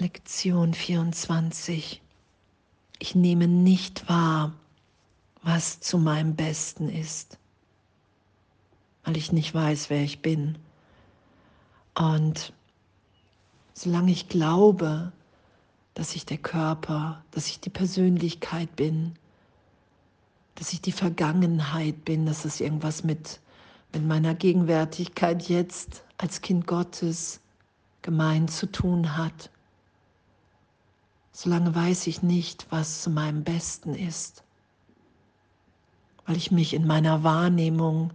Lektion 24. Ich nehme nicht wahr, was zu meinem Besten ist, weil ich nicht weiß, wer ich bin. Und solange ich glaube, dass ich der Körper, dass ich die Persönlichkeit bin, dass ich die Vergangenheit bin, dass es irgendwas mit, mit meiner Gegenwärtigkeit jetzt als Kind Gottes gemein zu tun hat, solange weiß ich nicht, was zu meinem Besten ist, weil ich mich in meiner Wahrnehmung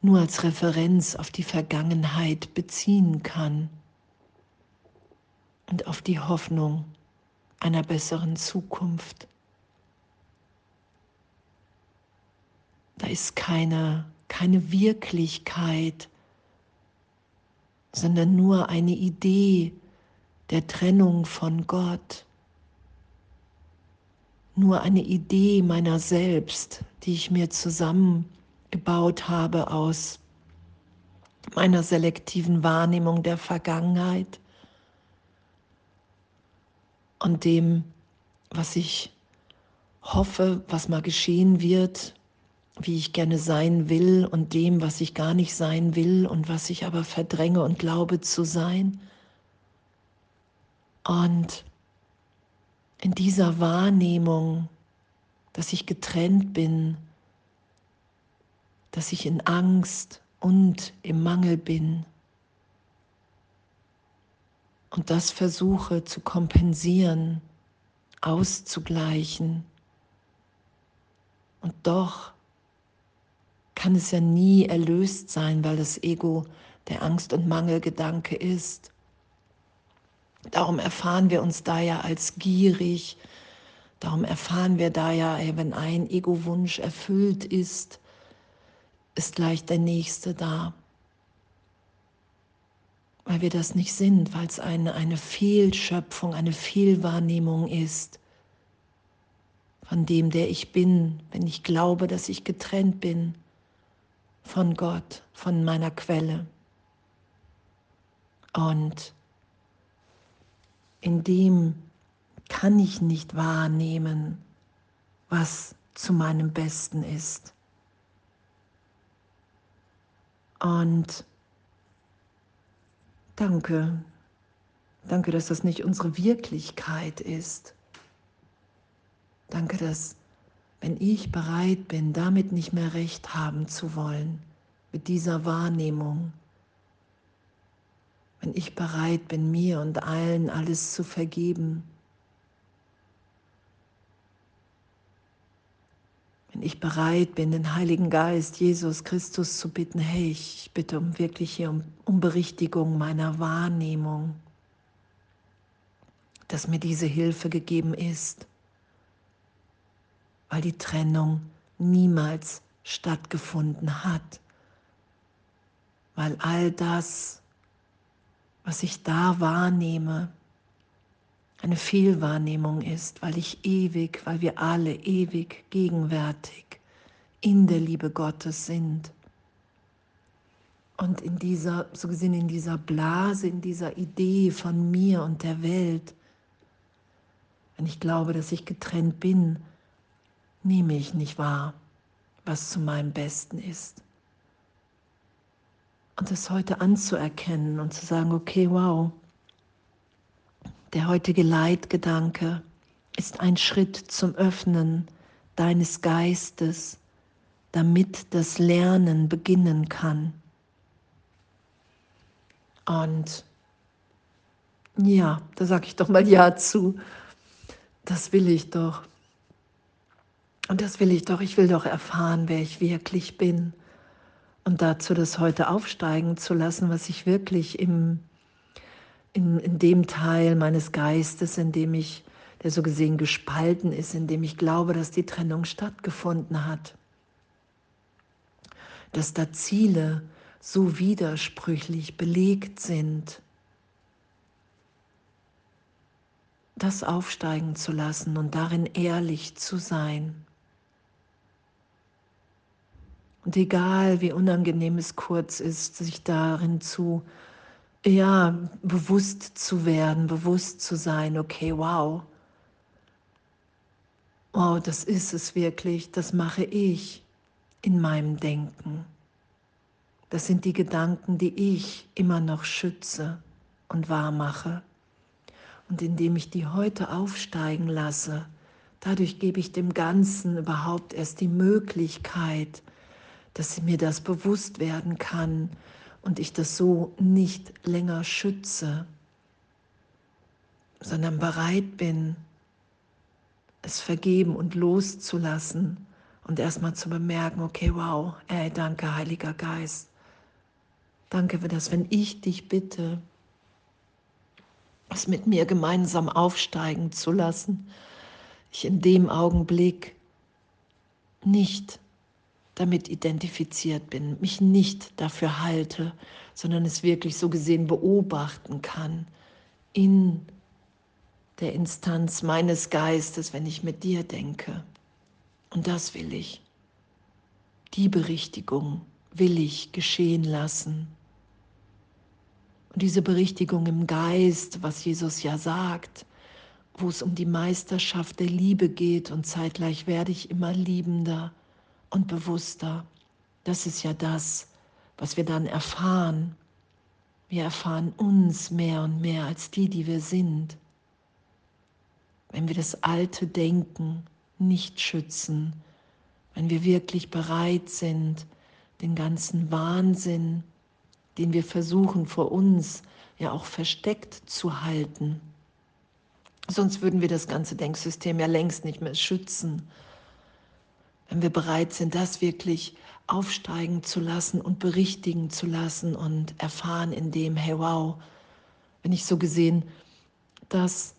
nur als Referenz auf die Vergangenheit beziehen kann und auf die Hoffnung einer besseren Zukunft. Da ist keine, keine Wirklichkeit, sondern nur eine Idee, der Trennung von Gott. Nur eine Idee meiner selbst, die ich mir zusammengebaut habe aus meiner selektiven Wahrnehmung der Vergangenheit und dem, was ich hoffe, was mal geschehen wird, wie ich gerne sein will und dem, was ich gar nicht sein will und was ich aber verdränge und glaube zu sein. Und in dieser Wahrnehmung, dass ich getrennt bin, dass ich in Angst und im Mangel bin und das versuche zu kompensieren, auszugleichen. Und doch kann es ja nie erlöst sein, weil das Ego der Angst- und Mangelgedanke ist. Darum erfahren wir uns da ja als gierig. Darum erfahren wir da ja, wenn ein Ego-Wunsch erfüllt ist, ist gleich der nächste da. Weil wir das nicht sind, weil es eine, eine Fehlschöpfung, eine Fehlwahrnehmung ist von dem, der ich bin, wenn ich glaube, dass ich getrennt bin von Gott, von meiner Quelle. Und in dem kann ich nicht wahrnehmen, was zu meinem Besten ist. Und danke, danke, dass das nicht unsere Wirklichkeit ist. Danke, dass wenn ich bereit bin, damit nicht mehr recht haben zu wollen, mit dieser Wahrnehmung, wenn ich bereit bin, mir und allen alles zu vergeben, wenn ich bereit bin, den Heiligen Geist, Jesus Christus zu bitten, hey, ich bitte um wirklich hier um, um Berichtigung meiner Wahrnehmung, dass mir diese Hilfe gegeben ist, weil die Trennung niemals stattgefunden hat, weil all das, was ich da wahrnehme, eine Fehlwahrnehmung ist, weil ich ewig, weil wir alle ewig gegenwärtig in der Liebe Gottes sind. Und in dieser, so gesehen in dieser Blase, in dieser Idee von mir und der Welt, wenn ich glaube, dass ich getrennt bin, nehme ich nicht wahr, was zu meinem Besten ist. Und das heute anzuerkennen und zu sagen, okay, wow, der heutige Leitgedanke ist ein Schritt zum Öffnen deines Geistes, damit das Lernen beginnen kann. Und ja, da sage ich doch mal Ja zu. Das will ich doch. Und das will ich doch. Ich will doch erfahren, wer ich wirklich bin und dazu das heute aufsteigen zu lassen, was ich wirklich im, in, in dem Teil meines Geistes, in dem ich, der so gesehen gespalten ist, in dem ich glaube, dass die Trennung stattgefunden hat, dass da Ziele so widersprüchlich belegt sind, das aufsteigen zu lassen und darin ehrlich zu sein. Und egal wie unangenehm es kurz ist, sich darin zu ja, bewusst zu werden, bewusst zu sein, okay, wow, wow, das ist es wirklich, das mache ich in meinem Denken. Das sind die Gedanken, die ich immer noch schütze und wahr mache. Und indem ich die heute aufsteigen lasse, dadurch gebe ich dem Ganzen überhaupt erst die Möglichkeit, dass mir das bewusst werden kann und ich das so nicht länger schütze, sondern bereit bin, es vergeben und loszulassen und erstmal zu bemerken, okay, wow, ey, danke, Heiliger Geist. Danke für das, wenn ich dich bitte, es mit mir gemeinsam aufsteigen zu lassen, ich in dem Augenblick nicht damit identifiziert bin, mich nicht dafür halte, sondern es wirklich so gesehen beobachten kann in der Instanz meines Geistes, wenn ich mit dir denke. Und das will ich. Die Berichtigung will ich geschehen lassen. Und diese Berichtigung im Geist, was Jesus ja sagt, wo es um die Meisterschaft der Liebe geht und zeitgleich werde ich immer liebender und bewusster. Das ist ja das, was wir dann erfahren. Wir erfahren uns mehr und mehr als die, die wir sind. Wenn wir das alte Denken nicht schützen, wenn wir wirklich bereit sind, den ganzen Wahnsinn, den wir versuchen vor uns ja auch versteckt zu halten. Sonst würden wir das ganze Denksystem ja längst nicht mehr schützen, wenn wir bereit sind, das wirklich aufsteigen zu lassen und berichtigen zu lassen und erfahren in dem, hey wow, wenn ich so gesehen, dass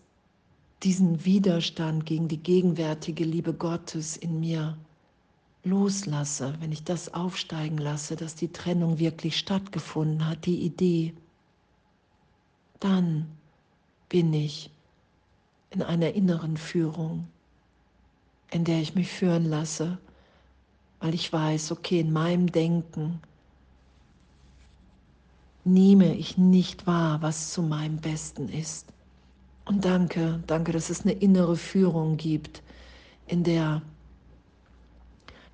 diesen Widerstand gegen die gegenwärtige Liebe Gottes in mir loslasse, wenn ich das aufsteigen lasse, dass die Trennung wirklich stattgefunden hat, die Idee, dann bin ich in einer inneren Führung, in der ich mich führen lasse, weil ich weiß, okay, in meinem Denken nehme ich nicht wahr, was zu meinem Besten ist. Und danke, danke, dass es eine innere Führung gibt, in der,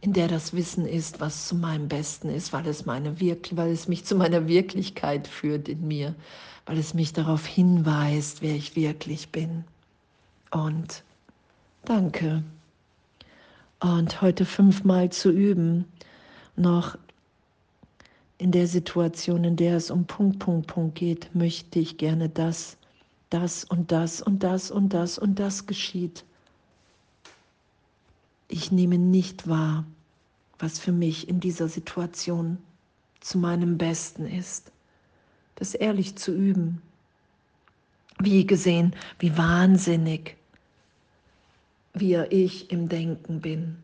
in der das Wissen ist, was zu meinem Besten ist, weil es, meine Wirk weil es mich zu meiner Wirklichkeit führt in mir, weil es mich darauf hinweist, wer ich wirklich bin. Und danke und heute fünfmal zu üben, noch in der Situation, in der es um Punkt, Punkt, Punkt geht, möchte ich gerne das, das und das und das und das und das geschieht. Ich nehme nicht wahr, was für mich in dieser Situation zu meinem Besten ist. Das ehrlich zu üben. Wie gesehen, wie wahnsinnig wir ich im Denken bin,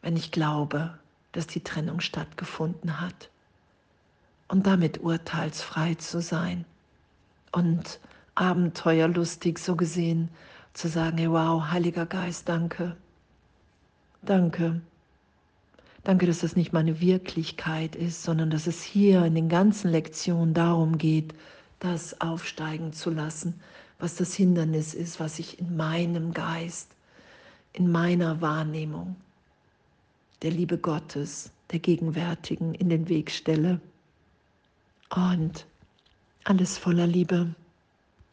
wenn ich glaube, dass die Trennung stattgefunden hat. Und damit urteilsfrei zu sein und abenteuerlustig so gesehen zu sagen, hey, wow, Heiliger Geist, danke, danke. Danke, dass das nicht meine Wirklichkeit ist, sondern dass es hier in den ganzen Lektionen darum geht, das aufsteigen zu lassen, was das Hindernis ist, was ich in meinem Geist in meiner Wahrnehmung der Liebe Gottes, der Gegenwärtigen in den Weg stelle. Und alles voller Liebe.